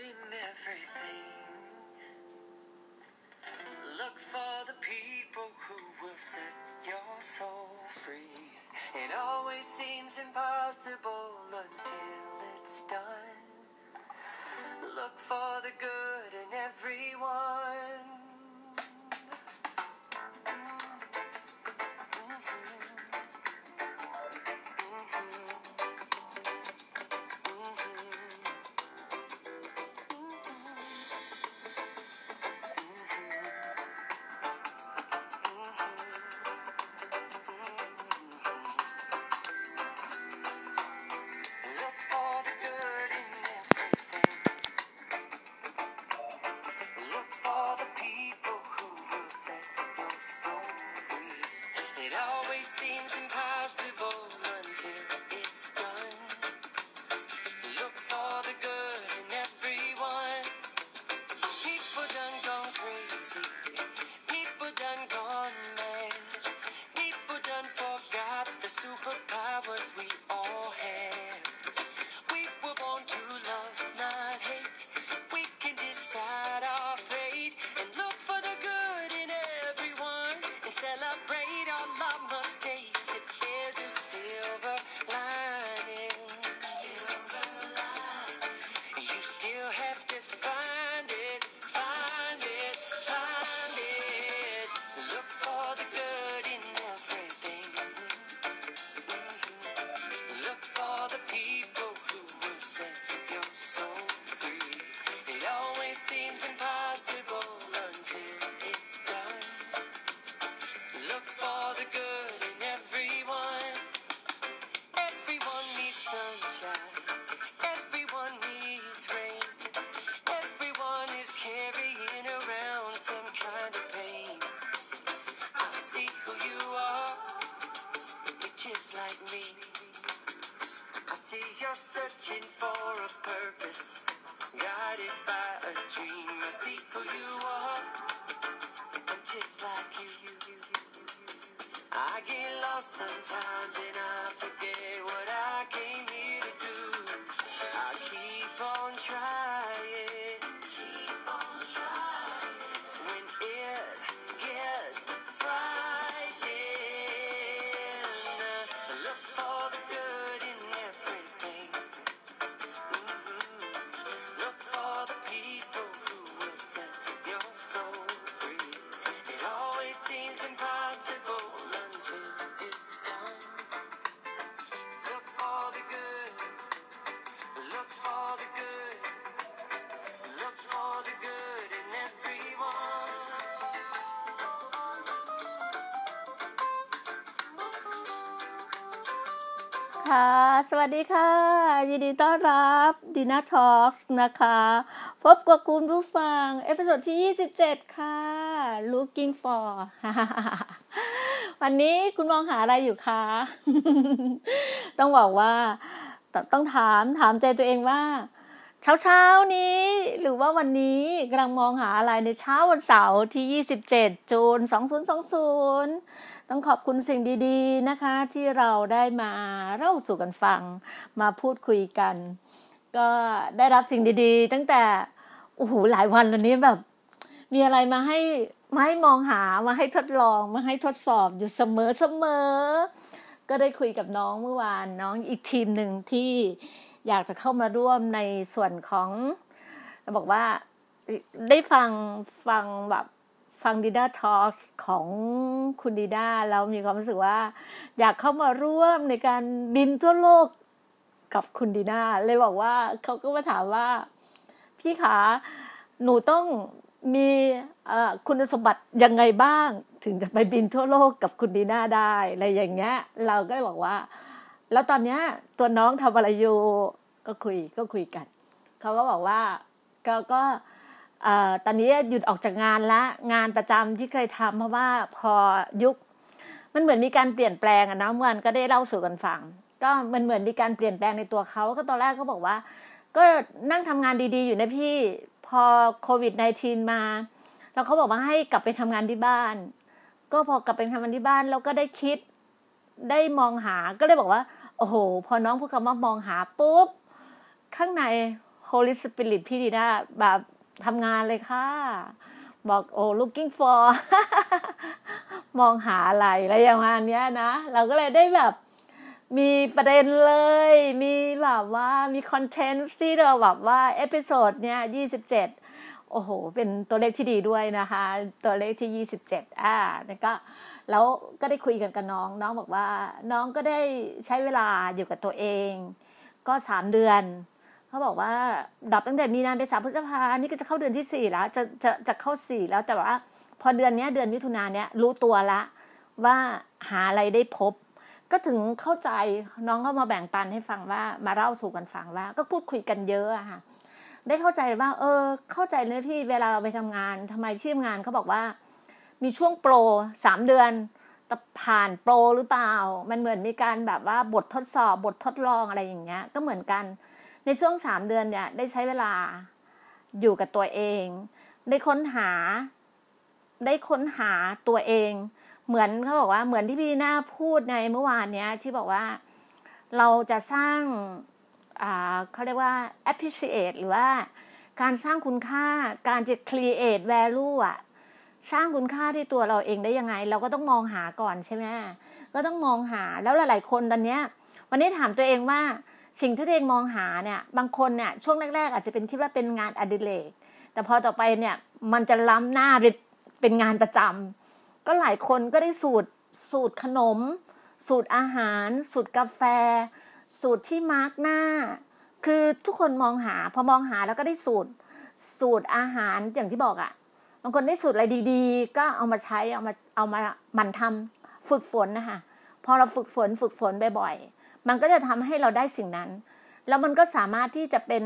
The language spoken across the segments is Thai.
in everything. Look for the people who will set your soul free. It always seems impossible until it's done. Look for the good in everyone. Carrying around some kind of pain. I see who you are. You're just like me. I see you're searching for a purpose, guided by a dream. I see who you are, I'm just like you. I get lost sometimes and I forget what I came ค่ะ สวัสดีค่ะ ยินดีต้อนรับดีน่า Talk นะคะ พบกับคุณผู้ฟัง episode ที่ 27 ค่ะ looking for วันนี้คุณมองหาอะไรอยู่คะ ต้องบอกว่าตต้องถามถามใจตัวเองว่า เช้าเช้าๆนี้หรือว่าวันนี้กำลังมองหาอะไรในเช้าวันเสาร์ที่ 27 June 2020 ต้องขอบคุณสิ่งดีๆนะคะ ที่เราได้มาเล่าสู่กันฟัง มาพูดคุยกัน ก็ได้รับสิ่งดีๆ ตั้งแต่โอ้โหหลายวันแล้วนี้แบบ มีอะไรมาให้มาให้มองหามาให้ทดลองมาให้ทดสอบอยู่เสมอเสมอก็ได้คุยกับน้องเมื่อวานน้องอีกทีมหนึ่งที่ อยากจะเข้ามาร่วมในส่วนของบอกว่าได้ฟังฟังแบบฟังดีด้าทอล์กของคุณดีด้าแล้วมีความรู้สึกว่า อยากเข้ามาร่วมในการบินทั่วโลกกับคุณดีด้าเลยบอกว่าเขาก็มาถามว่า พี่ขาหนูต้องมีคุณสมบัติยังไงบ้าง ถึงจะไปบินทั่วโลกกับคุณดีน่าได้อะไรอย่างเงี้ย เราก็เลยบอกว่า แล้วตอนเนี้ยตัวน้องทำอะไรอยู่ก็คุยก็คุยกัน เขาก็บอกว่าก็ก็เอ่อตอนนี้หยุดออกจากงานละงานประจำที่เคยทำเพราะว่าพอยุค มันเหมือนมีการเปลี่ยนแปลงอะนะเมื่อวานก็ได้เล่าสู่กันฟัง ก็มันเหมือนมีการเปลี่ยนแปลงในตัวเขาก็ตอนแรกก็บอกว่า ก็นั่งทำงานดีๆ อยู่นะพี่พอโควิด -19 มาแล้วเขาบอกว่าให้กลับไปทำงานที่บ้าน ก็พอกลับไปทำงานที่บ้านเราก็ได้คิด ได้มองหาก็เลยบอกว่า โอ้โห พอน้องพูดคำว่ามองหาปุ๊บ ข้างใน Holy Spirit พี่ดีน่าแบบทำงานเลยค่ะ บอกโอ้ looking for มองหาอะไรอะไรอย่างเงี้ยนะ เราก็เลยได้แบบมีประเด็นเลย มีแบบว่ามีคอนเทนต์ที่เราแบบว่า episode เนี้ยยี่สิบเจ็ดโอ้โห เป็นตัวเลขที่ดีด้วยนะคะ ตัวเลขที่ยี่สิบเจ็ดอ่าแล้วก็ แล้วก็ได้คุยกันกับน้อง น้องบอกว่า น้องก็ได้ใช้เวลาอยู่กับตัวเอง ก็สามเดือนเขาบอกว่าดับตั้งแต่มีนาไปสามพฤษภานี่ก็จะเข้าเดือนที่สี่แล้ว จะจะจะเข้าสี่แล้วแต่ว่า พอเดือนนี้เดือนมิถุนาเนี้ยรู้ตัวละ ว่าหาอะไรได้พบ ก็ถึงเข้าใจน้องก็มาแบ่งปันให้ฟังว่ามาเล่าสู่กันฟังว่า ก็พูดคุยกันเยอะอะค่ะได้เข้าใจว่า เออ เข้าใจเลยพี่เวลาเราไปทำงานทำไมที่ทำงานเขาบอกว่า มีช่วงโปรสามเดือนแต่ผ่านโปรหรือเปล่า มันเหมือนมีการแบบว่าบททดสอบบททดลองอะไรอย่างเงี้ย ก็เหมือนกัน ในช่วงสามเดือนเนี่ย ได้ใช้เวลาอยู่กับตัวเอง ได้ค้นหา ได้ค้นหาตัวเอง เหมือนเขาบอกว่าเหมือนที่พี่หน้าพูดในเมื่อวานเนี้ย ที่บอกว่าเราจะสร้างเขาเรียกว่า appreciate หรือว่าการสร้างคุณค่า การจะ create value อะ สร้างคุณค่าที่ตัวเราเองได้ยังไง เราก็ต้องมองหาก่อนใช่ไหมก็ต้องมองหาแล้วหลาย ๆ คนตอนเนี้ย วันนี้ถามตัวเองว่าสิ่งที่ตัวเองมองหาเนี่ยบางคนเนี่ยช่วงแรก ๆ อาจจะเป็นคิดว่าเป็นงานอดิเรกแต่พอต่อไปเนี่ยมันจะล้ำหน้าเป็นงานประจำก็หลายคนก็ได้สูตรสูตรขนม สูตรอาหาร สูตรกาแฟ สูตรที่มาร์กหน้า คือทุกคนมองหาพอมองหาแล้วก็ได้สูตรสูตรอาหารอย่างที่บอกอะ่ะางคนได้สูตรอะไรดีๆ ก็เอามาใช้เอามาเอามาหมั่นทำฝึกฝนนะคะพอเราฝึกฝนฝึกฝนบ่อยๆมันก็จะทำให้เราได้สิ่งนั้น แล้วมันก็สามารถที่จะเป็น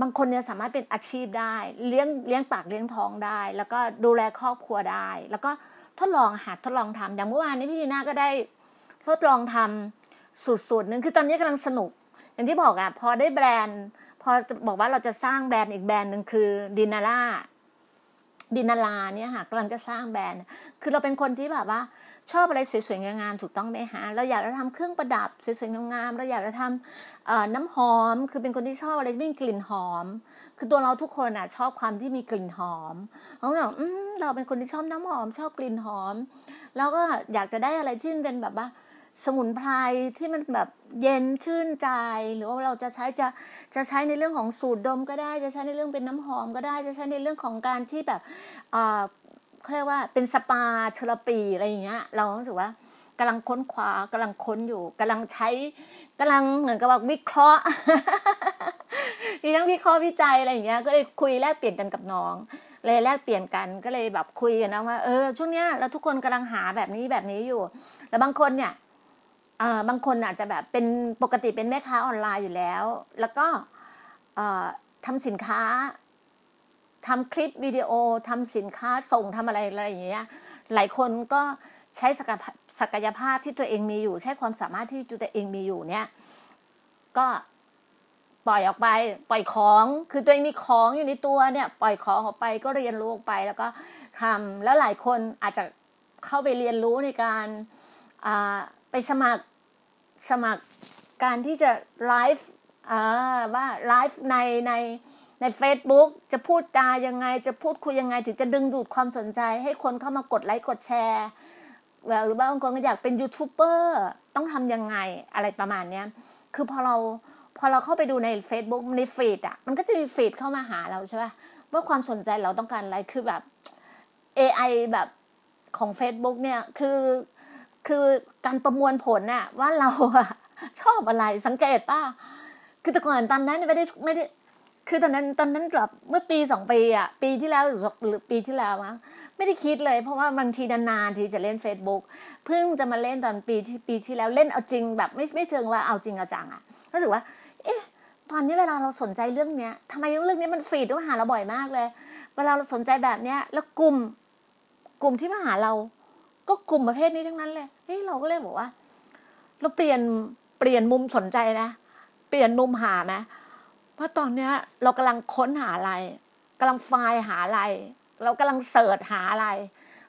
บางคนเนี่ยสามารถเป็นอาชีพได้เลี้ยงเลี้ยงปากเลี้ยงท้องได้ แล้วก็ดูแลครอบครัวได้ แล้วก็ทดลองหัดทดลองทำอย่างเมื่อวานนี้พี่นาก็ได้ทดลองทำสูตรสูตรหนึ่งคือตอนนี้กำลังสนุก อย่างที่บอกอะพอได้แบรนด์ พอบอกว่าเราจะสร้างแบรนด์อีกแบรนด์หนึ่งคือดินาร่า ดินาลาเนี่ยค่ะกำลังจะสร้างแบรนด์ คือเราเป็นคนที่แบบว่า ชอบอะไรสวยๆงามๆถูกต้องไหมฮะ เราอยากจะทำเครื่องประดับสวยๆงามๆเราอยากจะทำน้ำหอม คือเป็นคนที่ชอบอะไรที่มีกลิ่นหอม คือตัวเราทุกคนอะชอบความที่มีกลิ่นหอมเขาบอกอืมเราเป็นคนที่ชอบน้ำหอม ชอบกลิ่นหอม แล้วก็อยากจะได้อะไรที่เป็นแบบว่า สมุนไพรที่มันแบบเย็นชื่นใจ หรือว่าเราจะใช้จะจะใช้ในเรื่องของสูตรดมก็ได้ จะใช้ในเรื่องเป็นน้ำหอมก็ได้ จะใช้ในเรื่องของการที่แบบเขาเรียกว่าเป็นสปาเทอราปีอะไรอย่างเงี้ย เรารู้สึกว่ากำลังค้นคว้ากำลังค้นอยู่กำลังใช้กำลังเหมือนกับว่าวิเคราะห์มีทั้งวิเคราะห์วิจัยอะไรอย่างเงี้ย ก็เลยคุยแลกเปลี่ยนกันกับน้องเลยแลกเปลี่ยนกันก็เลยแบบคุยกันนะว่าเออช่วงเนี้ยเราทุกคนกำลังหาแบบนี้แบบนี้อยู่แต่บางคนเนี่ย บางคนอาจจะแบบเป็นปกติเป็นแม่ค้าออนไลน์อยู่แล้ว แล้วก็ทำสินค้าทำคลิปวิดีโอทำสินค้าส่งทำอะไรอะไรอย่างเงี้ย หลายคนก็ใช้ศักยภาพที่ตัวเองมีอยู่ ใช้ความสามารถที่ตัวเองมีอยู่เนี่ย ก็ปล่อยออกไป ปล่อยของ คือตัวเองมีของอยู่ในตัวเนี่ย ปล่อยของออกไปก็เรียนรู้ออกไปแล้วก็ทำแล้วหลายคนอาจจะเข้าไปเรียนรู้ในการ ไปสมัครสมัครการที่จะไลฟ์ว่าไลฟ์ในในใน Facebook จะพูดจายังไงจะพูดคุยยังไง ถึงจะดึงดูดความสนใจ ให้คนเข้ามากดไลค์กดแชร์หรือว่าบางคนก็อยากเป็นยูทูบเบอร์ต้องทำยังไงอะไรประมาณเนี้ยคือพอเราพอเราเข้าไปดูใน Facebook ในฟีดอะมันก็จะมีฟีดเข้ามาหาเราใช่ป่ะว่าความสนใจเราต้องการอะไรคือแบบ AI แบบของ Facebook เนี่ยคือ คือการประมวลผลน่ะว่าเราอะชอบอะไรสังเกตป่ะคือแต่ก่อนตอนนั้นไม่ได้ไม่ได้ คือตอนนั้นตอนนั้นแบบเมื่อปีสองปีอะปีที่แล้วหรือปีที่แล้วมั้งไม่ได้คิดเลย เพราะว่าบางทีนานๆทีจะเล่น Facebook เพิ่งจะมาเล่นตอนปีที่ปีที่แล้วเล่นเอาจริงแบบไม่ไม่เชิงว่าเอาจริงเอาจังอะรู้สึกว่า เอ๊ะตอนนี้เวลาเราสนใจเรื่องเนี้ยทำไมเรื่องนี้มันฟีดมาหาเราบ่อยมากเลย เวลาเราสนใจแบบเนี้ยแล้วกลุ่มกลุ่มที่มาหาเรา ก็กลุ่มประเภทนี้ทั้งนั้นเลยเฮ้ยเราก็เลยบอกว่า เราเปลี่ยนเปลี่ยนมุมสนใจนะ เปลี่ยนมุมหาไหมเพราตอนเนี้ย เรากำลังค้นหาอะไรกำลังไฟล์หาอะไร เรากำลังเสิร์ชหาอะไร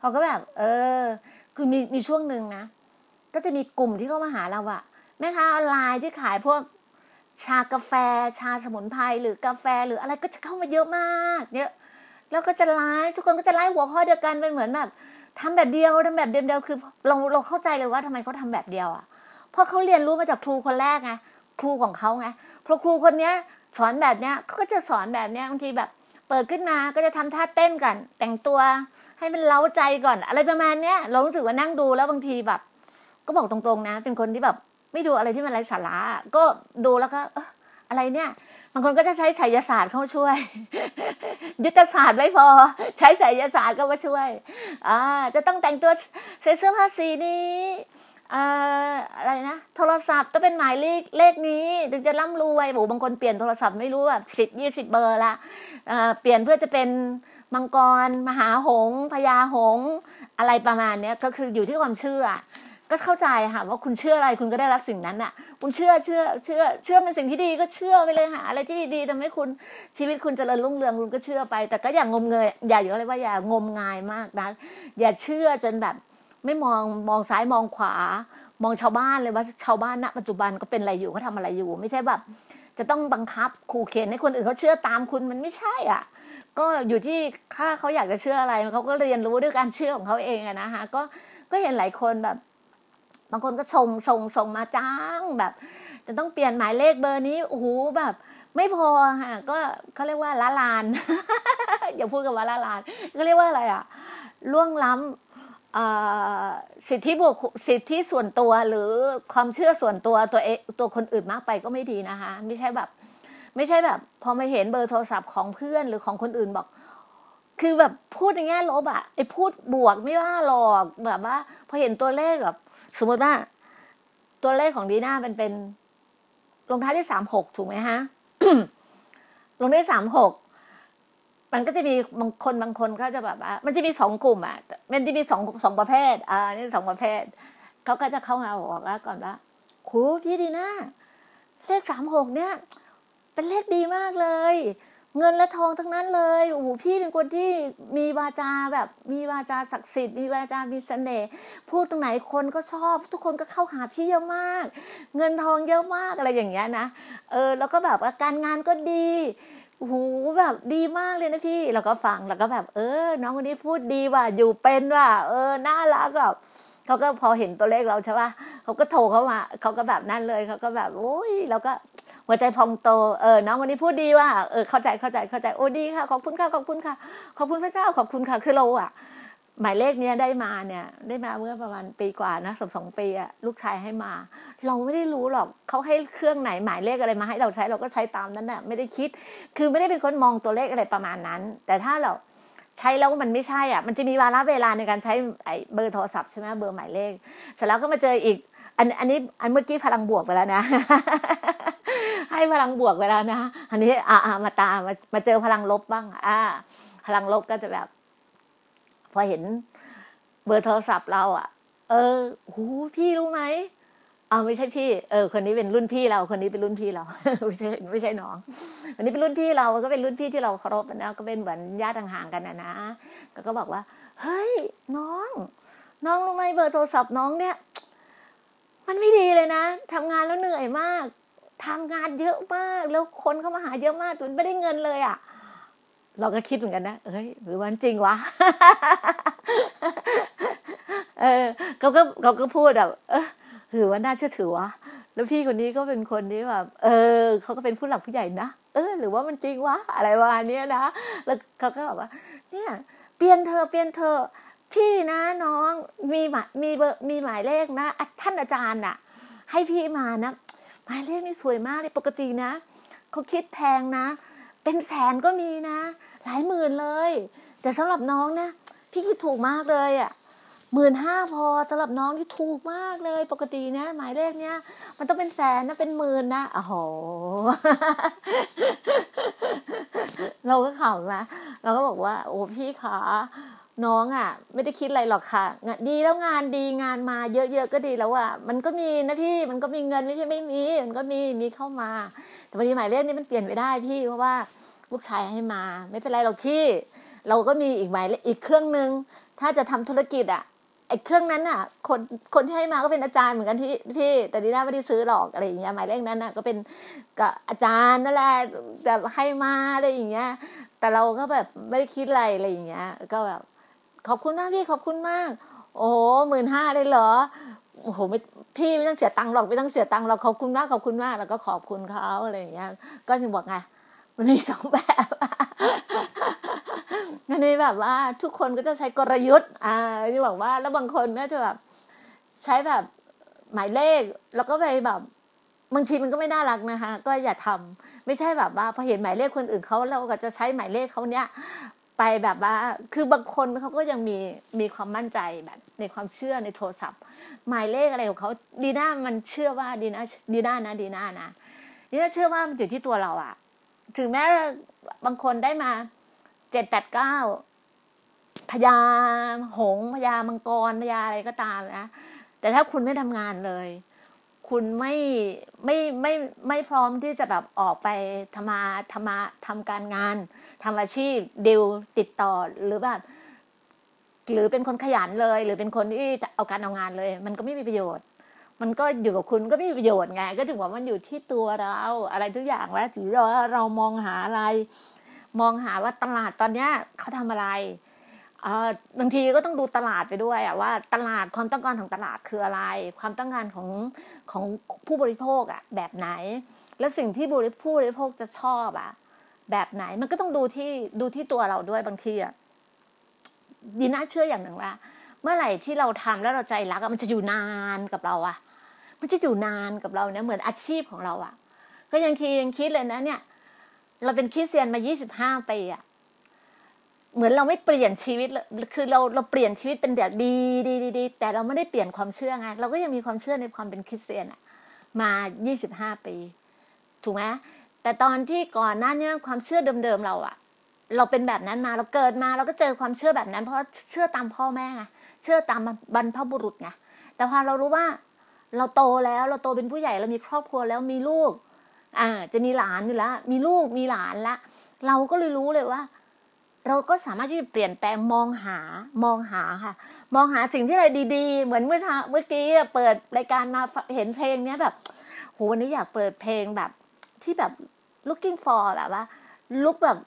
เราก็แบบ เออ คือมีมีช่วงหนึ่งนะ ก็จะมีกลุ่มที่เข้ามาหาเราอะแม่ค้าออนไลน์ที่ขายพวกชากาแฟ ชาสมุนไพรหรือกาแฟหรืออะไรก็จะเข้ามาเยอะมากเยอะแล้วก็จะไลฟ์ทุกคนก็จะไลฟ์หัวข้อเดียวกันเป็นเหมือนแบบ ทำแบบเดียวทำแบบเดียวคือเราเราเข้าใจเลยว่าทำไมเขาทาแบบเดียวอะเพราะเขาเรียนรู้มาจากครูคนแรกไงครูของเขาไงเพราะครูคนเนี้ยสอนแบบเนี้ยเขาก็จะสอนแบบเนี้ยบางทีแบบ เปิดขึ้นมาก็จะทำท่าเต้นก่อน แต่งตัวให้มันเล้าใจก่อน อะไรประมาณเนี้ยเรารู้สึกว่านั่งดูแล้วบางทีแบบ ก็บอกตรงๆนะ เป็นคนที่แบบ ไม่ดูอะไรที่มันไร้สาระก็ดูแล้วก็ อะไรเนี่ยบางคนก็จะใช้ไสยศาสตร์เข้าช่วย ยุทธศาสตร์ไม่พอ ใช้ไสยศาสตร์ก็มาช่วยอ่าจะต้องแต่งตัวใส่เสื้อผ้าสีนี้อะไรนะโทรศัพท์ต้องเป็นหมายเลขเลขนี้ถึงจะร่ำรวยโอ้บางคนเปลี่ยนโทรศัพท์ไม่รู้แบบสิบยี่สิบเบอร์ละเปลี่ยนเพื่อจะเป็นมังกร มหาหงพญาหง อะไรประมาณนี้ก็คืออยู่ที่ความเชื่อ ก็เข้าใจค่ะว่าคุณเชื่ออะไรคุณก็ได้รับสิ่งนั้นอะ คุณเชื่อเชื่อเชื่อเชื่อเป็นสิ่งที่ดีก็เชื่อไปเลยหาอะไรที่ดีๆทำให้คุณชีวิตคุณจเจริญรุ่งเรืองคุณก็เชื่อไป แต่ก็อย่างงมเงยอย่าอยู่อะไรว่าอย่างมงายมากนะอย่าเชื่อจนแบบไม่มองมองซ้ายมองขวา มองชาวบ้านเลยว่าชาวบ้านณปัจจุบันก็เป็นอะไรอยู่เขาทาอะไรอยู่ ไม่ใช่แบบ จะต้องบังคับขู่เข็นให้คนอื่นเขาเชื่อตามคุณมันไม่ใช่อะก็อยู่ที่ค่าเขาอยากจะเชื่ออะไรเขาก็เรียนรู้ด้วยการเชื่อของเขาเองอะนะคะก็ก็เห็นหลายคนแบบ บางคนก็ส่งส่งส่งมาจ้างแบบ จะต้องเปลี่ยนหมายเลขเบอร์นี้โอ้โหแบบ ไม่พอค่ะก็เขาเรียกว่าละลาน อย่าพูดกับว่าละลานก็เรียกว่าอะไรอะล่วงล้ำสิทธิบุคสิทธิส่วนตัวหรือความเชื่อส่วนตัวตัวเอตัวคนอื่นมากไปก็ไม่ดีนะคะ ไม่ใช่แบบ ไม่ใช่แบบ พอมาเห็นเบอร์โทรศัพท์ของเพื่อนหรือของคนอื่นบอกคือแบบพูดในแง่ลบอะไอพูดบวกไม่ว่าหรอกแบบว่า พอเห็นตัวเลขแบบ สมมติว่าตัวเลขของดีน่าเป็นเป็นลงท้ายด้วยสามหกถูกไหมฮะลงได้สามหกมันก็จะมีบางคนบางคนเขาจะแบบว่ามันจะมีสองกลุ่มอะมันจะมีสองสองประเภทอ่านี่สองประเภทเขาก็จะเข้ามาบอกว่าก่อนว่าครูพี่ดีนะเลขสามหกเนี่ย เป็นเลขดีมากเลย เงินและทองทั้งนั้นเลยโอ้โหพี่เป็นคนที่มีวาจาแบบมีวาจาศักดิ์สิทธิ์มีวาจามีเสน่ห์พูดตรงไหนคนก็ชอบ ทุกคนก็เข้าหาพี่เยอะมาก เงินทองเยอะมากอะไรอย่างเงี้ยนะเออแล้วก็แบบว่าการงานก็ดีหูแบบดีมากเลยนะพี่เราก็ฟังแล้วก็แบบ เออ น้องคนนี้พูดดีว่ะอยู่เป็นว่ะเออน่ารักแบบเขาก็พอเห็นตัวเลขเราใช่ป่ะเขาก็โทรเข้ามาเขาก็แบบนั่นเลยเขาก็แบบโอ้ยเราก็ หัวใจพองโตเออน้องคนนี้พูดดีว่ะเออเข้าใจเข้าใจเข้าใจโอ้ดีค่ะขอบคุณค่ะขอบคุณค่ะ ขอบคุณพระเจ้าขอบคุณค่ะคือเราอะหมายเลขเนี้ยได้มาเนี่ย ได้มาเมื่อประมาณปีกว่านะสองสองปีอะลูกชายให้มา เราไม่ได้รู้หรอกเขาให้เครื่องไหนหมายเลขอะไรมาให้เราใช้เราก็ใช้ตามนั้นน่ะไม่ได้คิด คือไม่ได้เป็นคนมองตัวเลขอะไรประมาณนั้น แต่ถ้าเราใช้แล้วมันไม่ใช่อะ มันจะมีวาระเวลาในการใช้ไอ้เบอร์โทรศัพท์ใช่ไหมเบอร์หมายเลข เสร็จแล้วก็มาเจออีก อันอันนี้อันเมื่อกี้พลังบวกไปแล้วนะ ให้พลังบวกไปแล้วนะ อันนี้อ่ามาตามามาเจอพลังลบบ้าง อ่า พลังลบก็จะแบบ พอเห็นเบอร์โทรศัพท์เราอะ เออหูพี่รู้ไหมอ่าไม่ใช่พี่ เออ คนนี้เป็นรุ่นพี่เรา คนนี้เป็นรุ่นพี่เรา ไม่ใช่ไม่ใช่น้อง คนนี้เป็นรุ่นพี่เรา ก็เป็นรุ่นพี่ที่เราเคารพนะ ก็เป็นเหมือนญาติห่างๆกันนะนะ ก็ก็บอกว่า เฮ้ย น้อง น้องรู้ไหมเบอร์โทรศัพท์น้องเนี่ย มันไม่ดีเลยนะทำงานแล้วเหนื่อยมากทำงานเยอะมาก แล้วคนเข้ามาหาเยอะมากจนไม่ได้เงินเลยอะ เราก็คิดเหมือนกันนะ เอ้ย หรือวันจริงวะ เออเขาก็เขาก็พูดแบบ เออหรือว่าน่าเชื่อถือวะ แล้วพี่คนนี้ก็เป็นคนที่แบบ เออ เขาก็เป็นผู้หลักผู้ใหญ่นะ เออ หรือว่ามันจริงวะ อะไรประมาณนี้นะ แล้วเขาก็แบอกว่า เนี่ย เปลี่ยนเธอ เปลี่ยนเธอ พี่นะน้องมีหมายมีเบอร์มีหมายเลขนะท่านอาจารย์น่ะ ให้พี่มานะหมายเลขนี่สวยมากเลยปกตินะเขาคิดแพงนะ เป็นแสนก็มีนะ หลายหมื่นเลย แต่สำหรับน้องนะพี่คิดถูกมากเลยอะหมื่นห้าพอสำหรับน้องที่ถูกมากเลย ปกตินะหมายเลขเนี้ยมันต้องเป็นแสนนะเป็นหมื่นนะโอ้โหเราก็ข่านะเราก็บอกว่า โอ้พี่ขา น้องอะ ไม่ได้คิดอะไรหรอกค่ะดีแล้วงานดีงานมาเยอะๆก็ดีแล้วอะ มันก็มีนะพี่มันก็มีเงินไม่ใช่ไม่มีมันก็มีมีเข้ามา แต่บางทีหมายเลขนี้มันเปลี่ยนไปได้พี่เพราะว่าลูกชายให้มา ไม่เป็นไรหรอกพี่เราก็มีอีกหมายอีกเครื่องหนึ่งถ้าจะทำธุรกิจอะไอไอ้เครื่องนั้นอะ คนคนที่ให้มาก็เป็นอาจารย์เหมือนกันที่ที่แต่ดีน่าไม่ได้ซื้อหรอกอะไรอย่างเงี้ยหมายเลขนั้นอะก็เป็นกับอาจารย์นั่นแหละแบบให้มาอะไรอย่างเงี้ย แต่เราก็แบบไม่ได้คิดอะไรอะไรอย่างเงี้ย ก็แบบ ขอบคุณมากพี่ขอบคุณมาก โอ้หมื่นห้าเลยเหรอโอ้โหไม่พี่ไม่ต้องเสียตังค์หรอกไม่ต้องเสียตังค์เราขอบคุณมากขอบคุณมาก แล้วก็ขอบคุณเขาอะไรอย่างเงี้ย ก็ถึงบอกไงมันมีสองแบบอันนี้แบบว่าทุกคนก็จะใช้กลยุทธ์ อ่าที่บอกว่าแล้วบางคนก็จะแบบใช้แบบหมายเลข แล้วก็ไปแบบบางทีมันก็ไม่น่ารักนะคะ ก็อย่าทำไม่ใช่แบบว่าพอเห็นหมายเลขคนอื่นเขาเราก็จะใช้หมายเลขเขาเนี้ย ไปแบบว่า คือบางคนเขาก็ยังมีมีความมั่นใจแบบในความเชื่อในโทรศัพท์ หมายเลขอะไรของเขาดีน่ามันเชื่อว่าดีน่าดีน่านะดีน่านะดีน่าเชื่อว่ามันอยู่ที่ตัวเราอะถึงแม้บางคนได้มาเจ็ดแปดเก้าพญาหงพญามังกรพญาอะไรก็ตามนะแต่ถ้าคุณไม่ทำงานเลย คุณไม่ไม่ไม่ไม่พร้อมที่จะแบบออกไปทำมาทำมาทำการงาน ทำอาชีพดิวติดต่อหรือแบบหรือเป็นคนขยันเลย หรือเป็นคนที่เอาการเอางานเลย มันก็ไม่มีประโยชน์ มันก็อยู่กับคุณก็ไม่มีประโยชน์ไง ก็ถึงว่ามันอยู่ที่ตัวเรา อะไรทุกอย่างแล้วถือว่าเรามองหาอะไร มองหาว่าตลาดตอนเนี้ยเขาทำอะไรบางทีก็ต้องดูตลาดไปด้วยอะว่าตลาดความต้องการของตลาดคืออะไร ความต้องการของของผู้บริโภคอะแบบไหน แล้วสิ่งที่บริผู้บริโภคจะชอบอะ แบบไหน มันก็ต้องดูที่ดูที่ตัวเราด้วยบางทีอะดีน่าเชื่ออย่างหนึ่งว่า เมื่อไหร่ที่เราทำแล้วเราใจรักมันจะอยู่นานกับเราอะมันจะอยู่นานกับเราเนี่ยเหมือนอาชีพของเราอะก็ยังคิดยังคิดเลยนะ เนี่ย เราเป็นคริสเตียนมายี่สิบห้าปีอะเหมือนเราไม่เปลี่ยนชีวิตคือเราเราเปลี่ยนชีวิตเป็นแบบดีดีดีดีแต่เราไม่ได้เปลี่ยนความเชื่อไงเราก็ยังมีความเชื่อในความเป็นคริสเตียนอะมา 25 ปี ถูกไหม แต่ตอนที่ก่อนหน้านี้ความเชื่อเดิมๆเราอะเราเป็นแบบนั้นมาเราเกิดมาเราก็เจอความเชื่อแบบนั้น เพราะเชื่อตามพ่อแม่ไงเชื่อตามบรรพบุรุษไงแต่พอเรารู้ว่าเราโตแล้วเราโตเป็นผู้ใหญ่เรามีครอบครัวแล้วมีลูก อ่า จะมีหลานอยู่แล้วมีลูกมีหลานละเราก็เลยรู้เลยว่า เราก็สามารถที่จะเปลี่ยนแปลงมองหามองหาค่ะ มองหาสิ่งที่อะไรดีๆ เหมือนเมื่อเช้าเมื่อกี้เปิดรายการมาเห็นเพลงเนี้ยแบบโหวันนี้อยากเปิดเพลงแบบ ที่แบบ looking for แบบว่าลุกแบบ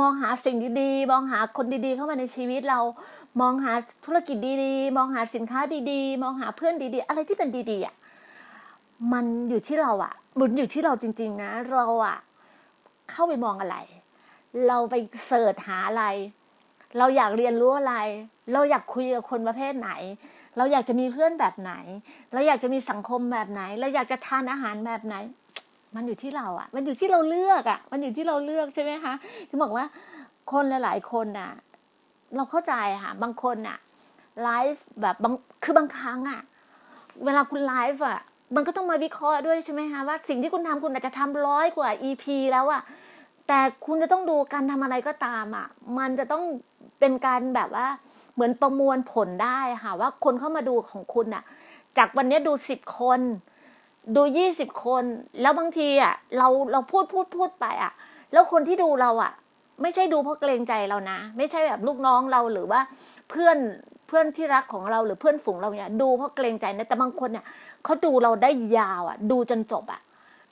มองหาสิ่งดีๆ มองหาคนดีๆ เข้ามาในชีวิตเรา มองหาธุรกิจดีๆ มองหาสินค้าดีๆ มองหาเพื่อนดีๆ อะไรที่เป็นดีๆอะ มันอยู่ที่เราอะ มันอยู่ที่เราจริง ๆ นะ เราอะ เข้าไปมองอะไร เราไปเสิร์ชหาอะไร เราอยากเรียนรู้อะไร เราอยากคุยกับคนประเภทไหน เราอยากจะมีเพื่อนแบบไหน เราอยากจะมีสังคมแบบไหน เราอยากจะทานอาหารแบบไหน มันอยู่ที่เราอะ่ะมันอยู่ที่เราเลือกอะ่ะมันอยู่ที่เราเลือกใช่ไหมคะจะบอกว่าคนหลาย ๆ คนอะ เราเข้าใจค่ะบางคนอะไลฟ์แบบบางคือบางครั้งอะเวลาคุณไลฟ์อะมันก็ต้องมาวิเคราะห์ด้วยใช่ไหมคะว่าสิ่งที่คุณทำคุณอาจจะทำร้อยกว่า EP แล้วอะแต่คุณจะต้องดูการทำอะไรก็ตามอะ มันจะต้องเป็นการแบบว่าเหมือนประมวลผลได้ค่ะว่าคนเข้ามาดูของคุณอะ จากวันนี้ดูสิบคน ดูยี่สิบคน แล้วบางทีอะ เราเราพูดพูดพูดไปอะ แล้วคนที่ดูเราอะ ไม่ใช่ดูเพราะเกรงใจเรานะ ไม่ใช่แบบลูกน้องเราหรือว่าเพื่อนเพื่อนที่รักของเราหรือเพื่อนฝูงเราเนี่ยดูเพราะเกรงใจนะแต่บางคนเนี่ยเขาดูเราได้ยาวอะ ดูจนจบอะ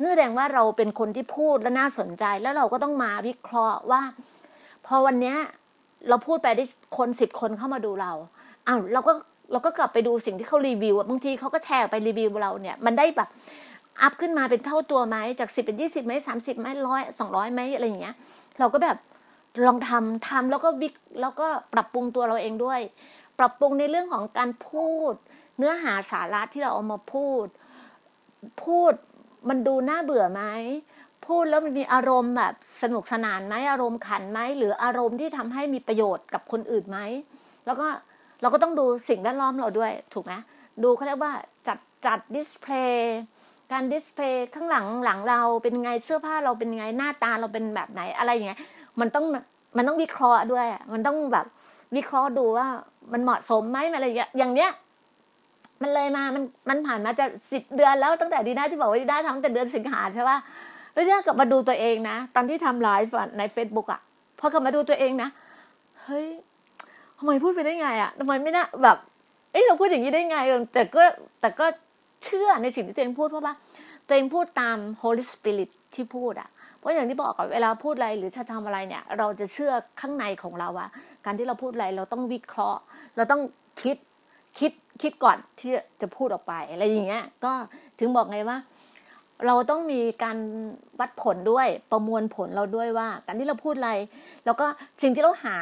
เนื่องแดงว่าเราเป็นคนที่พูดและน่าสนใจ แล้วเราก็ต้องมาวิเคราะห์ว่า พอวันเนี้ยเราพูดไปได้คนสิบคนเข้ามาดูเราอ้าวเราก็ เราก็กลับไปดูสิ่งที่เขารีวิวบางทีเขาก็แชร์ไปรีวิวเราเนี่ย มันได้แบบอัพขึ้นมาเป็นเท่าตัวไหมจากสิบเป็นยี่สิบไหมสามสิบไหมร้อยสองร้อยไหมอะไรอย่างเงี้ย เราก็แบบลองทำทำแล้วก็วิกแล้วก็ปรับปรุงตัวเราเองด้วย ปรับปรุงในเรื่องของการพูด เนื้อหาสาระที่เราเอามาพูด พูดมันดูน่าเบื่อไหมพูดแล้วมันมีอารมณ์แบบสนุกสนานไหมอารมณ์ขันไหมหรืออารมณ์ที่ทำให้มีประโยชน์กับคนอื่นไหมแล้วก็ เราก็ต้องดูสิ่งแวดล้อมเราด้วยถูกไหมดูเขาเรียกว่าจัดจัด display การ display ข้างหลังหลังเราเป็นไงเสื้อผ้าเราเป็นไงหน้าตาเราเป็นแบบไหนอะไรอย่างเงี้ยมันต้องมันต้องวิเคราะห์ด้วย มันต้องแบบวิเคราะห์ดูว่ามันเหมาะสมไหมอะไรอย่างเงี้ยอย่างเนี้ยมันเลยมา มัน มันผ่านมาจะสิบเดือนแล้วตั้งแต่ดีน่าที่บอกว่าดีน่าทำแต่เดือนสิงหาใช่ป่ะ แล้วดีน่ากลับมาดูตัวเองนะ ตอนที่ทำไลฟ์ในเฟซบุ๊กอะ พอกลับมาดูตัวเองนะ เฮ้ย ทำไมพูดไปได้ไงอะทำไมไม่น่าแบบ เอ้ยเราพูดอย่างนี้ได้ไง แต่ก็แต่ก็เชื่อในสิ่งที่ตัวเองพูดเพราะว่าตัวเองพูดตาม Holy Spirit ที่พูดอะเพราะอย่างที่บอกอะเวลาพูดอะไรหรือจะทำอะไรเนี่ย เราจะเชื่อข้างในของเราอะการที่เราพูดอะไรเราต้องวิเคราะห์ เราต้องคิดคิดคิดก่อนที่จะพูดออกไปอะไรอย่างเงี้ย ก็ถึงบอกไงว่า เราต้องมีการวัดผลด้วยประมวลผลเราด้วยว่า การที่เราพูดอะไร แล้วก็สิ่งที่เราหา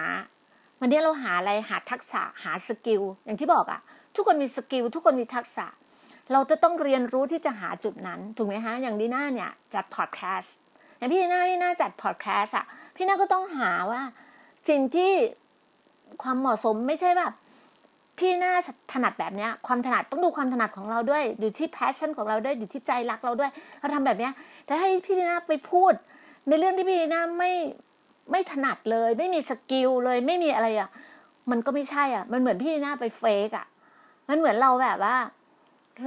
วันนี้เราหาอะไรหาทักษะหา skill อย่างที่บอกอะทุกคนมี skill ทุกคนมีทักษะ เราจะต้องเรียนรู้ที่จะหาจุดนั้น ถูกไหมฮะอย่างดีน่าเนี่ยจัดพอดแคสต์อย่างพี่ดีน่าพี่น่าจัดพอดแคสต์อะพี่น่าก็ต้องหาว่า สิ่งที่ความเหมาะสมไม่ใช่แบบพี่น่าถนัดแบบเนี้ยความถนัดต้องดูความถนัดของเราด้วย อยู่ที่ passion ของเราด้วยอยู่ที่ใจรักเราด้วย เราทำแบบเนี้ยแต่ให้พี่ดีน่าไปพูด ในเรื่องที่พี่ดีน่าไม่ ไม่ถนัดเลย ไม่มี skill เลย ไม่มีอะไรอะ มันก็ไม่ใช่อะ มันเหมือนพี่ดีน่าไป fake อะ มันเหมือนเราแบบว่า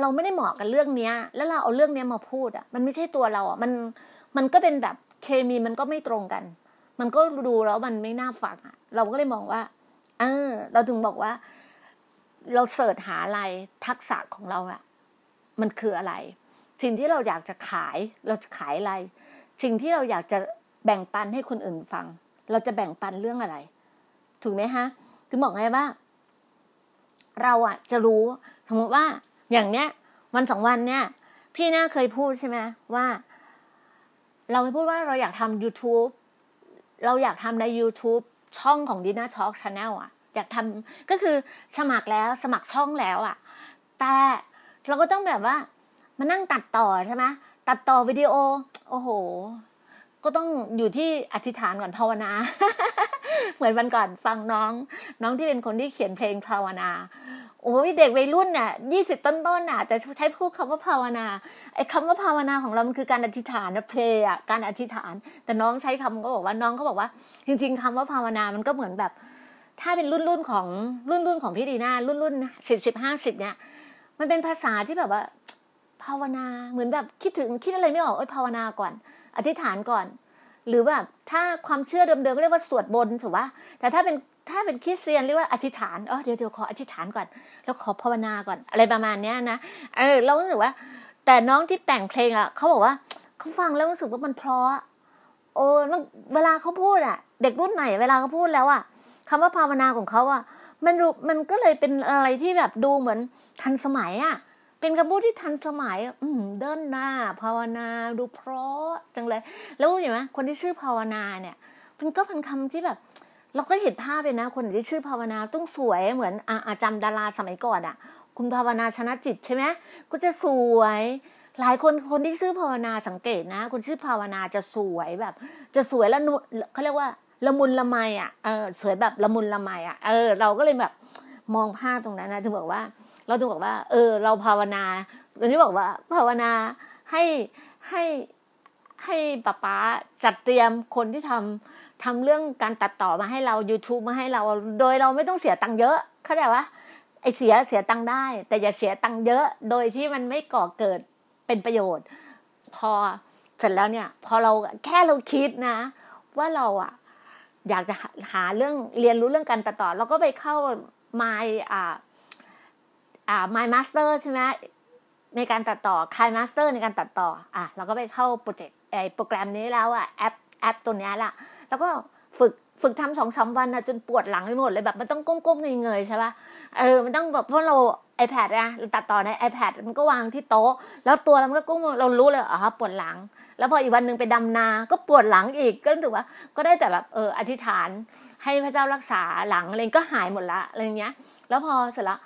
เราไม่ได้เหมาะกับเรื่องเนี้ย แล้วเราเอาเรื่องเนี้ยมาพูดอะ มันไม่ใช่ตัวเราอะ มันมันก็เป็นแบบเคมีมันก็ไม่ตรงกัน มันก็ดูแล้วมันไม่น่าฟังอะ เราก็เลยมองว่า เออ เราถึงบอกว่า เรา search หาอะไรทักษะของเราอะ มันคืออะไร สิ่งที่เราอยากจะขาย เราจะขายอะไร สิ่งที่เราอยากจะ แบ่งปันให้คนอื่นฟัง เราจะแบ่งปันเรื่องอะไร ถูกไหมฮะถึงบอกไงว่า เราอะจะรู้สมมติว่าอย่างเนี้ย วันสองวันเนี้ยพี่น่าเคยพูดใช่ไหมว่า เราเคยพูดว่าเราอยากทำ YouTube เราอยากทำใน YouTube ช่องของ Dina Talk Channel อะอยากทำก็คือสมัครแล้วสมัครช่องแล้วอะแต่เราก็ต้องแบบว่า มานั่งตัดต่อใช่ไหมตัดต่อวิดีโอ โอ้โห ก็ต้องอยู่ที่อธิษฐานก่อนภาวนา เหมือนวันก่อนฟังน้อง น้องที่เป็นคนที่เขียนเพลงภาวนา โอ้ยเด็กวัยรุ่นเนี่ยยี่สิบต้นๆน่ะแต่ใช้พูดคำว่าภาวนาไอ้คาว่าภาวนาของเรามันคือการอธิษฐานนะเพลอะการอธิษฐาน แต่น้องใช้คำก็บอกว่าน้องเขาบอกว่า จริง ๆคำว่าภาวนามันก็เหมือนแบบ ถ้าเป็นรุ่นรุ่นของรุ่นรุ่นของพี่ดีนารุ่นรุ่นสิบสิบห้าสิบเนี่ย มันเป็นภาษาที่แบบว่า ภาวนาเหมือนแบบคิดถึงคิดอะไรไม่ออกเอ้ยภาวนาก่อน อธิษฐานก่อน หรือแบบถ้าความเชื่อเดิมๆก็เรียกว่าสวดบนถูกปะแต่ถ้าเป็นถ้าเป็นคริสเตียนเรียกว่าอธิษฐานอ๋อเดี๋ยวเดี๋ยวขออธิษฐานก่อน แล้วขอภาวนาก่อนอะไรประมาณเนี้ยนะเออเรารู้สึกว่า แต่น้องที่แต่งเพลงอะเขาบอกว่าเขาฟังแล้วรู้สึกว่ามันเพราะโอ้เวลาเขาพูดอะ เด็กรุ่นใหม่เวลาเขาพูดแล้วอะคำว่าภาวนาของเขาอะมันรูมันก็เลยเป็นอะไรที่แบบดูเหมือนทันสมัยอะ เป็นคำพูดที่ทันสมัย อืเดินหน้า ภาวนาดูเพราะจังเลย แล้วเห็นไหมคนที่ชื่อภาวนาเนี่ยมันก็เป็นคำที่แบบ เราก็เห็นภาพเลยนะ คนที่ชื่อภาวนาต้องสวยเหมือนอาจำดาราสมัยก่อนอะ คุณภาวนาชนะจิตใช่ไหมก็จะสวย หลายคนคนที่ชื่อภาวนาสังเกตนะ คนชื่อภาวนาจะสวยแบบ จะสวยแล้วเขาเรียกว่าละมุนละไมอะเออสวยแบบละมุนละไมอะเออเราก็เลยแบบมองภาพตรงนั้นนะถึงบอกว่า เราถึงบอกว่า เออ เราภาวนาเราที่บอกว่า ภาวนาให้ให้ให้ป้าป๊าจัดเตรียมคนที่ทำทำเรื่องการตัดต่อมาให้เรา YouTube มาให้เรา โดยเราไม่ต้องเสียตังค์เยอะ เข้าใจว่าไอเสียเสียตังค์ได้ แต่อย่าเสียตังค์เยอะ โดยที่มันไม่ก่อเกิดเป็นประโยชน์ พอเสร็จแล้วเนี่ย พอเราแค่เราคิดนะ ว่าเราอะอยากจะหาเรื่องเรียนรู้เรื่องการตัดต่อ เราก็ไปเข้า My อ่า อ่า My Master ใช่ไหมในการตัดต่อ k ายมาสเตอร์ในการตัดต่ออะเราก็ไปเข้าโปรเจกต์ไอโปรแกรมนี้แล้วอะแอปแอปตัวนี้ละแล้วก็ฝึกฝึกทำสองสาวันนะจนปวดหลังไปหมดเลยแบบมันต้องก้มๆเงยๆใช่ป่ะเออมันต้องแบบเพราะเรา iPad นะเราตัดต่อใน iPad มันก็วางที่โต๊ะ แล้วตัวเราก็ก้มเรารู้เลยอ๋อปวดหลัง แล้วพออีกวันหนึ่งไปดำนา ก็ปวดหลังอีกก็รู้สึกว่า ก็ได้แต่แบบเอออธิษฐานให้พระเจ้ารักษาหลังอะไรก็หายหมดละอะไรเงี้ย แล้วพอเสร็จแล้ว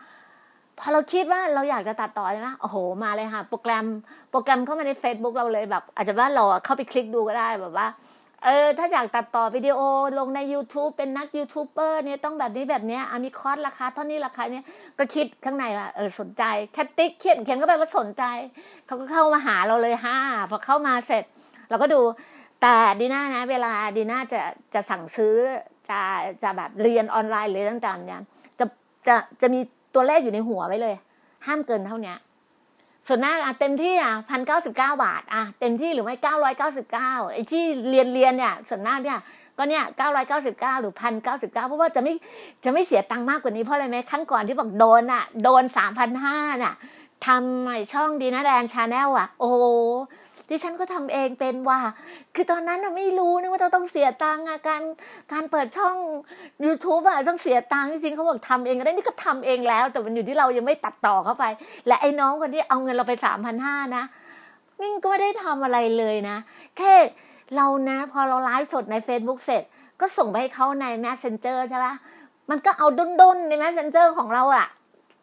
พอเราคิดว่าเราอยากจะตัดต่อใช่ไหมโอ้โห มาเลยค่ะ โปรแกรม โปรแกรมเข้ามาใน Facebook เราเลยแบบ อาจจะว่าเราเข้าไปคลิกดูก็ได้แบบว่า เออ ถ้าอยากตัดต่อวิดีโอลงใน YouTube เป็นนักยูทูบเบอร์เนี่ยต้องแบบนี้แบบนี้อามีคอร์สราคาเท่านี้ราคาเนี้ยก็คิดข้างในว่าเออสนใจแค่ติ๊กเขียนเขียนก็แปลว่าสนใจ เขาก็เข้ามาหาเราเลยฮ่าพอเข้ามาเสร็จ เราก็ดูแต่ดีน่านะ เวลาดีน่าจะจะสั่งซื้อจะจะแบบเรียนออนไลน์หรือต่างๆเนี่ยจะจะจะมี ตัวเลขอยู่ในหัวไว้เลย ห้ามเกินเท่านี้ส่วนมากอะเต็มที่อะพันเก้าสิบเก้าบาทอะเต็มที่หรือไม่เก้าร้อยเก้าสิบเก้าไอ้ที่เรียนเรียนเนี่ยส่วนมากเนี่ยก็เนี่ยเก้าร้อยเก้าสิบเก้าหรือพันเก้าสิบเก้าเพราะว่าจะไม่จะไม่เสียตังค์มากกว่านี้เพราะอะไรไหมครั้งก่อนที่บอกโดนอะ โดนสามพันห้าน่ะทำช่องดีน่าแดน Channel อะ โอ้ ดิฉันก็ทำเองเป็นว่า คือตอนนั้นไม่รู้นึกว่าจะต้องเสียตังค์การการเปิดช่อง YouTube อะต้องเสียตังค์จริงๆเขาบอกทำเองก็ได้นี่ก็ทำเองแล้ว แต่มันอยู่ที่เรายังไม่ตัดต่อเข้าไป และไอ้น้องคนที่เอาเงินเราไปสามพันห้านะนี่งก็ไม่ได้ทำอะไรเลยนะ แค่เรานะพอเราไลฟ์สดใน Facebook เสร็จ ก็ส่งไปให้เขาใน Messenger ใช่ปะมันก็เอาดุนๆใน Messenger ของเราอะ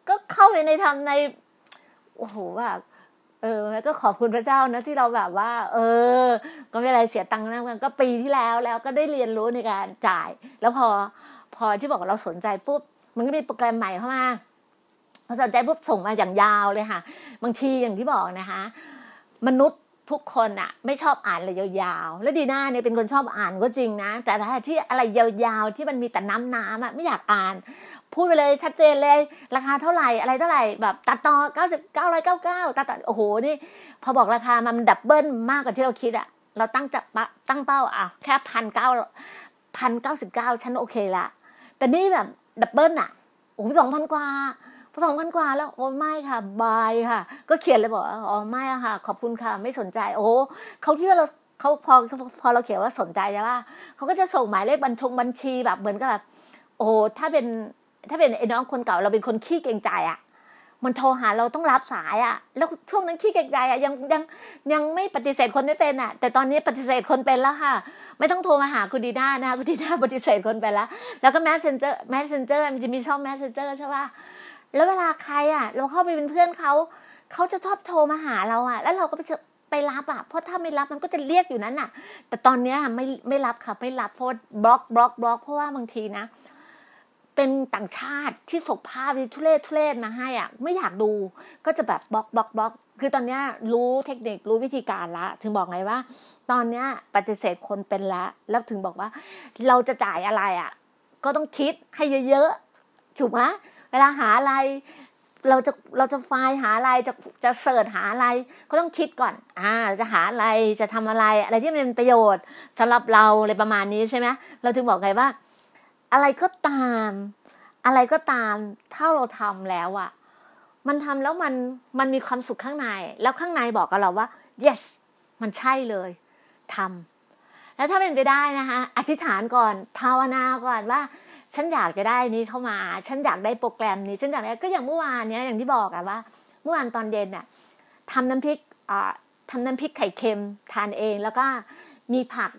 ก็เข้าไปในทำใน โอ้โหแบบ เออก็ขอบคุณพระเจ้านะที่เราแบบว่า เออ ก็ไม่อะไรเสียตังค์นะมันก็ปีที่แล้วแล้วก็ได้เรียนรู้ในการจ่าย แล้วพอพอที่บอกเราสนใจปุ๊บมันก็มีโปรแกรมใหม่เข้ามาพอสนใจปุ๊บส่งมาอย่างยาวเลยค่ะ บางทีอย่างที่บอกนะคะ มนุษย์ทุกคนอะไม่ชอบอ่านอะไรยาวๆ แล้วดีน่าเนี่ยเป็นคนชอบอ่านก็จริงนะ แต่ถ้าที่อะไรยาวๆที่มันมีแต่น้ำน้ำอะไม่อยากอ่าน พูดไปเลยชัดเจนเลย ราคาเท่าไหร่อะไรเท่าไหร่แบบตัดต่อเก้าสิบเก้าร้อยเก้าเก้าตัดต่อโอ้โหนี่ พอบอกราคามัน double มากกว่าที่เราคิดอะเราตั้งจะตั้งเป้าอะแค่พันเก้าพันเก้าสิบเก้าฉันโอเคละแต่นี่แบบ double อะโอ้สองพันกว่าสองพันกว่าแล้วโอ้ไม่ค่ะ bye ค่ะ ก็เขียนเลยบอกอ๋อไม่ค่ะ ขอบคุณค่ะ ไม่สนใจ โอ้เขาคิดว่าเราเขาพอพอเราเขียนว่าสนใจใช่ป่ะเขาก็จะส่งหมายเลขบัญชงบัญชีแบบเหมือนกับแบบโอ้ถ้าเป็น ถ้าเป็นไอ้น้องคนเก่าเราเป็นคนขี้เกรงใจอะ่ะมันโทรหาเราต้องรับสายอะ่ะ แล้วช่วงนั้นขี้เกรงใจอะ่ะยังยังยังไม่ปฏิเสธคนไม่เป็นอะ่ะ แต่ตอนนี้ปฏิเสธคนเป็นแล้วค่ะ ไม่ต้องโทรมาหาคุณดีน่านะคุณดีน่าปฏิเสธคนไปแล้ว แล้วก็ Messenger Messenger มันจะมีช่อง Messenger ใช่ป่ะแล้วเวลาใครอะ เราเข้าไปเป็นเพื่อนเขาเขาจะชอบโทรมาหาเราอะ แล้วเราก็ไปไปรับอะเพราะถ้าไม่รับมันก็จะเรียกอยู่นั้นอะ แต่ตอนเนี้ยไม่ไม่รับค่ะไม่รับเพราะบล็อกบล็อกบล็อกเพราะว่าบางทีนะ เป็นต่างชาติที่ส่งภาพทุเรศทุเรศมาให้อะ ไม่อยากดูก็จะแบบบล็อกบล็อกบล็อกคือตอนนี้รู้เทคนิครู้วิธีการละ ถึงบอกไงว่า ตอนนี้ปฏิเสธคนเป็นละ แล้วถึงบอกว่า เราจะจ่ายอะไรอะ ก็ต้องคิดให้เยอะๆถูกไหมเวลาหาอะไรเราจะเราจะไฟล์หาอะไรจะจะเสิร์ชหาอะไร ก็ต้องคิดก่อน อ่า จะหาอะไรจะทำอะไร อะไรที่มันเป็นประโยชน์สำหรับเราอะไรประมาณนี้ใช่ไหมเราถึงบอกไงว่า อะไรก็ตาม อะไรก็ตามถ้าเราทำแล้วอะมันทำแล้วมันมันมีความสุขข้างใน แล้วข้างในบอกกับเราว่า yes มันใช่เลยทำแล้วถ้าเป็นไปได้นะคะอธิษฐานก่อนภาวนาก่อนว่า ฉันอยากจะได้นี้เข้ามา ฉันอยากได้โปรแกรมนี้ ฉันอยากได้ก็อย่างเมื่อวานเนี้ยอย่างที่บอกอะว่า เมื่อวานตอนเย็นอะทำน้ำพริกอ่าทำน้ำพริกไข่เค็มทานเองแล้วก็มีผัก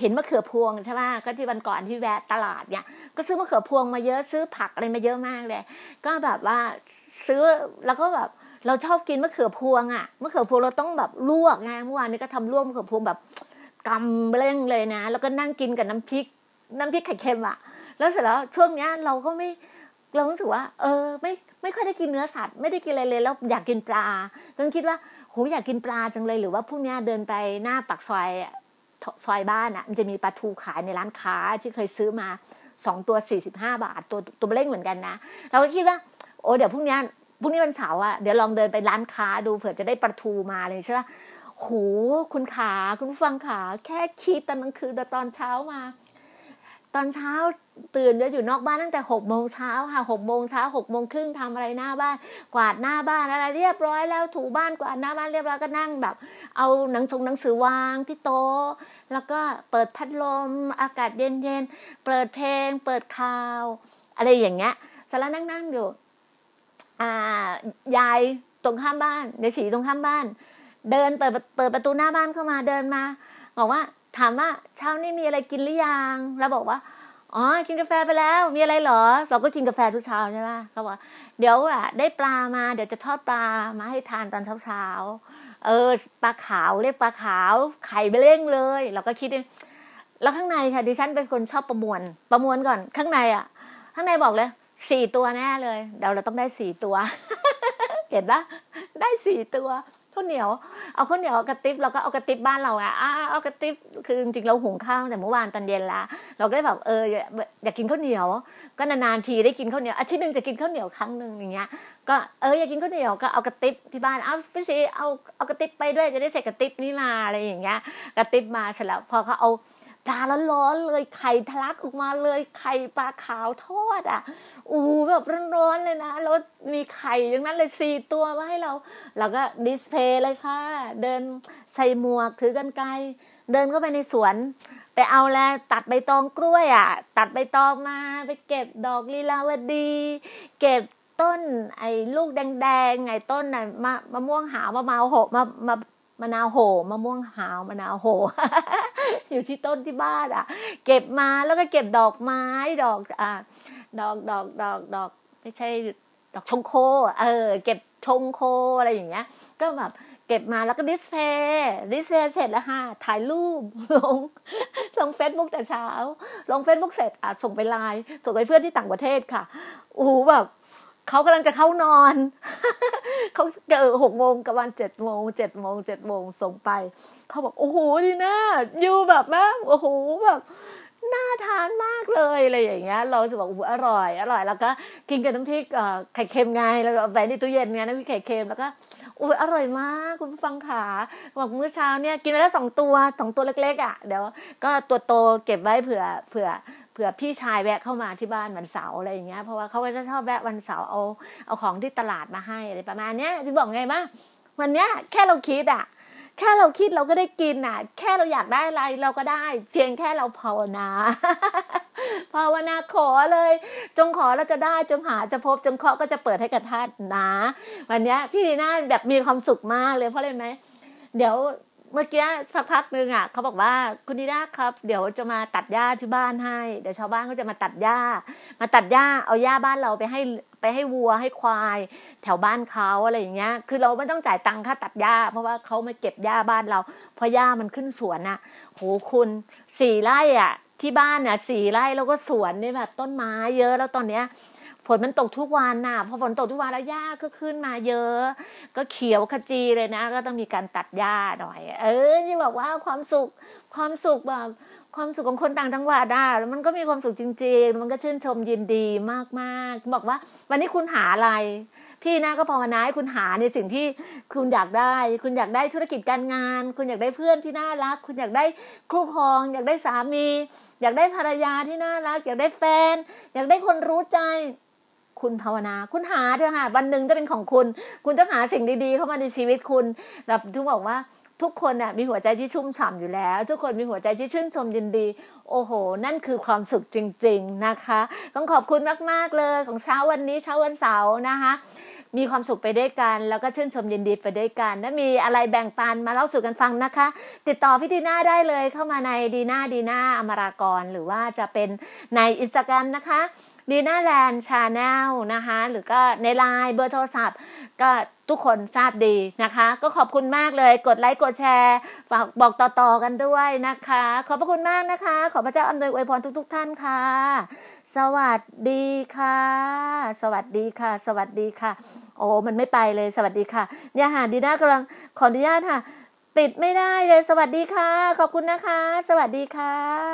เห็นมะเขือพวงใช่ไหมก็ที่วันก่อนที่แวะตลาดเนี่ย ก็ซื้อมะเขือพวงมาเยอะซื้อผักอะไรมาเยอะมากเลย ก็แบบว่าซื้อแล้วก็แบบเราชอบกินมะเขือพวงอะมะเขือพวงเราต้องแบบลวกไงเมื่อวานนี้ก็ทำลวกมะเขือพวงแบบกำเร่งเลยนะ แล้วก็นั่งกินกับน้ำพริก น้ำพริกไข่เค็มอะ แล้วเสร็จแล้วช่วงเนี้ยเราก็ไม่เรารู้สึกว่า เออ ไม่ไม่ค่อยได้กินเนื้อสัตว์ไม่ได้กินอะไรเลยแล้วอยากกินปลาจนคิดว่าโหอยากกินปลาจังเลยหรือว่าพรุ่งนี้เดินไปหน้าปากซอย ซอยบ้านอะมันจะมีปลาทูขายในร้านค้าที่เคยซื้อมาสองตัวสี่สิบห้าบาท ตัวตัวเล่งเหมือนกันนะเราก็คิดว่า โอ้เดี๋ยวพรุ่งนี้พรุ่งนี้วันเสาร์อะเดี๋ยวลองเดินไปร้านค้าดูเผื่อจะได้ปลาทูมาเลยใช่ไหมโหคุณขาคุณฟังขาแค่คิดตอนกลางคืนตอนเช้ามา ตอนเช้าตื่นจะอยู่นอกบ้านตั้งแต่หกโมงเช้าค่ะหกโมงเช้าหกโมงครึ่งทำอะไรหน้าบ้าน กวาดหน้าบ้านอะไรเรียบร้อยแล้วถูบ้านกวาดหน้าบ้านเรียบร้อยก็นั่งแบบ เอาหนังชงหนังสือวางที่โต๊ะแล้วก็เปิดพัดลมอากาศเย็นๆเปิดเพลง เปิดข่าว อะไรอย่างเงี้ยสาระนั่งๆอยู่อายายตรงข้ามบ้านยายสีตรงข้ามบ้าน เดินเปิดเปิดประตูหน้าบ้านเข้ามาเดินมา บอกว่า ถามว่าเช้านี้มีอะไรกินหรือยังเราบอกว่าอ๋อกินกาแฟไปแล้ว มีอะไรหรอ เราก็กินกาแฟทุกเช้าใช่ไหมเขาบอกเดี๋ยวอะ ได้ปลามาเดี๋ยวจะทอดปลามาให้ทานตอนเช้าเช้าเออปลาขาวเรียกปลาขาว ไข่ไปเร่งเลย เราก็คิดแล้วข้างในค่ะดิฉันเป็นคนชอบประมวล ประมวลก่อน ข้างในอะ ข้างในบอกเลยสี่ตัวแน่เลย เดี๋ยวเราต้องได้สี่ตัว เห็นปะได้สี่ตัว ข้าวเหนียว เอาข้าวเหนียวกระติบเราก็เอากระติบบ้านเราอะอะเอากระติบคือจริงๆเราหุงข้าวแต่เมื่อวานตอนเย็นละเราก็แบบเอออยากกินข้าวเหนียว ก็นานๆทีได้กินข้าวเหนียวอาทิตย์หนึ่งจะกินข้าวเหนียวครั้งหนึ่งอย่างเงี้ยก็เอออยากกินข้าวเหนียวก็เอากระติบที่บ้านเอาพี่สีเอาเอากระติบไปด้วยจะได้ใส่กระติบนี่มาอะไรอย่างเงี้ยกระติบมาเสร็จแล้วพอเขาเอา ปลาร้อนๆเลยไข่ทะลักออกมาเลยไข่ปลาขาวทอดอะอู้แบบร้อนๆเลยนะแล้วมีไข่อย่างนั้นเลยสี่ตัวมาให้เรา เราก็ดิสเพย์เลยค่ะ เดินใส่หมวกถือกันไกลเดินเข้าไปในสวน ไปเอาแล้วตัดใบตองกล้วยอะ ตัดใบตองมาไปเก็บดอกลีลาวดี เก็บต้นไอ้ลูกแดงๆไอ้ต้นน่ะมะมะม่วงหาวมะมาวโหมามา มะนาวโหมะม่วงหาวมะนาวโห อยู่ที่ต้นที่บ้านอะ เก็บมาแล้วก็เก็บดอกไม้ดอกอ่าดอกดอกดอกดอก ไม่ใช่ ดอกชงโค เออ เก็บชงโคอะไรอย่างเงี้ย ก็แบบเก็บมาแล้วก็ display display เสร็จแล้วฮะถ่ายรูปลงลงเฟซบุ๊กแต่เช้า ลงเฟซบุ๊กเสร็จอะส่งไปไลน์ส่งไปเพื่อนที่ต่างประเทศค่ะอู้แบบ เขากำลังจะเข้านอน เขาเกิดหกโมงกับวันเจ็ดโมงเจ็ดโมงเจ็ดโมงส่งไป เขาบอกโอ้โหดีนะอยู่แบบแม่โอ้โหแบบน่าทานมากเลยอะไรอย่างเงี้ย เราจะบอกออร่อย อร่อย แล้วก็กินกับน้ำพริกไข่เค็มไงแล้วไว้ในตู้เย็นไงน้ำพริกไข่เค็มแล้วก็อุ้ยอร่อยมากคุณผู้ฟังขาบอกมื้อเช้าเนี่ยกินไปแล้วสองตัวสองตัวเล็กๆอะเดี๋ยวก็ตัวโตเก็บไว้เผื่อเผื่อ เผื่อพี่ชายแวะเข้ามาที่บ้านวันเสาร์อะไรอย่างเงี้ยเพราะว่าเขาก็จะชอบแวะวันเสาร์เอาเอาของที่ตลาดมาให้อะไรประมาณเนี้ยจะบอกไงบ้างวันเนี้ยแค่เราคิดอะแค่เราคิดเราก็ได้กินอะ แค่เราอยากได้อะไรเราก็ได้ เพียงแค่เราภาวนาภาวนาขอเลย จงขอเราจะได้จงหาจะพบจงเคาะก็จะเปิดให้กับท่านนะ วันนี้พี่ดีน่าแบบมีความสุขมากเลยเพราะอะไรไหมเดี๋ยว เมื่อกี้สักพักหนึ่งอะเขาบอกว่าคุณดีน่าครับ เดี๋ยวจะมาตัดหญ้าที่บ้านให้ เดี๋ยวชาวบ้านก็จะมาตัดหญ้า มาตัดหญ้าเอาหญ้าบ้านเราไปให้ไปให้วัวให้ควาย แถวบ้านเขาอะไรอย่างเงี้ย คือเราไม่ต้องจ่ายตังค่าตัดหญ้า เพราะว่าเขามาเก็บหญ้าบ้านเรา เพราะหญ้ามันขึ้นสวนน่ะโหคุณสี่ไร่อะ ที่บ้านเนี่ยสี่ไร่แล้วก็สวนนี่แบบต้นไม้เยอะแล้วตอนเนี้ย ฝนมันตกทุกวันน่ะพอฝนตกทุกวันแล้วหญ้าก็ขึ้นมาเยอะ ก็เขียวขจีเลยนะ ก็ต้องมีการตัดหญ้าหน่อย เออจะบอกว่าความสุขความสุขแบบความสุขของคนต่างจังหวัดอะแล้วมันก็มีความสุขจริง ๆ มันก็ชื่นชมยินดีมากๆ บอกว่า วันนี้คุณหาอะไร พี่นะก็ภาวนาให้คุณหาในสิ่งที่คุณอยากได้ คุณอยากได้ธุรกิจการงาน คุณอยากได้เพื่อนที่น่ารัก คุณอยากได้คู่ครอง อยากได้สามี อยากได้ภรรยาที่น่ารัก อยากได้แฟน อยากได้คนรู้ใจ คุณภาวนา คุณหาเถอะค่ะวันหนึ่งจะเป็นของคุณ คุณต้องหาสิ่งดีๆ เข้ามาในชีวิตคุณแบบทุกบอกว่าทุกคนน่ะมีหัวใจที่ชุ่มฉ่ำอยู่แล้ว ทุกคนมีหัวใจที่ชื่นชมยินดี โอ้โห นั่นคือความสุขจริง ๆนะคะ ต้องขอบคุณมากๆเลยของเช้าวันนี้เช้าวันเสาร์นะคะมีความสุขไปด้วยกัน แล้วก็ชื่นชมยินดีไปด้วยกันและมีอะไรแบ่งปันมาเล่าสู่กันฟังนะคะ ติดต่อพี่ดีน่าได้เลยเข้ามาในดีน่าดีน่าอมรากร หรือว่าจะเป็นในอินสตาแกรมนะคะ ดีน่าแลนด์ channel นะคะ หรือก็ในไลน์เบอร์โทรศัพท์ ก็ทุกคนทราบดีนะคะ ก็ขอบคุณมากเลย กดไลค์กดแชร์ ฝากบอกต่อๆกันด้วยนะคะ ขอบพระคุณมากนะคะ ขอพระเจ้าอำนวยอวยพรทุก ๆ ท่านค่ะ สวัสดีค่ะ สวัสดีค่ะ สวัสดีค่ะ โอ้มันไม่ไปเลยสวัสดีค่ะเนี่ยค่ะดีน่ากำลังขออนุญาตค่ะ ปิดไม่ได้เลย สวัสดีค่ะ ขอบคุณนะคะ สวัสดีค่ะ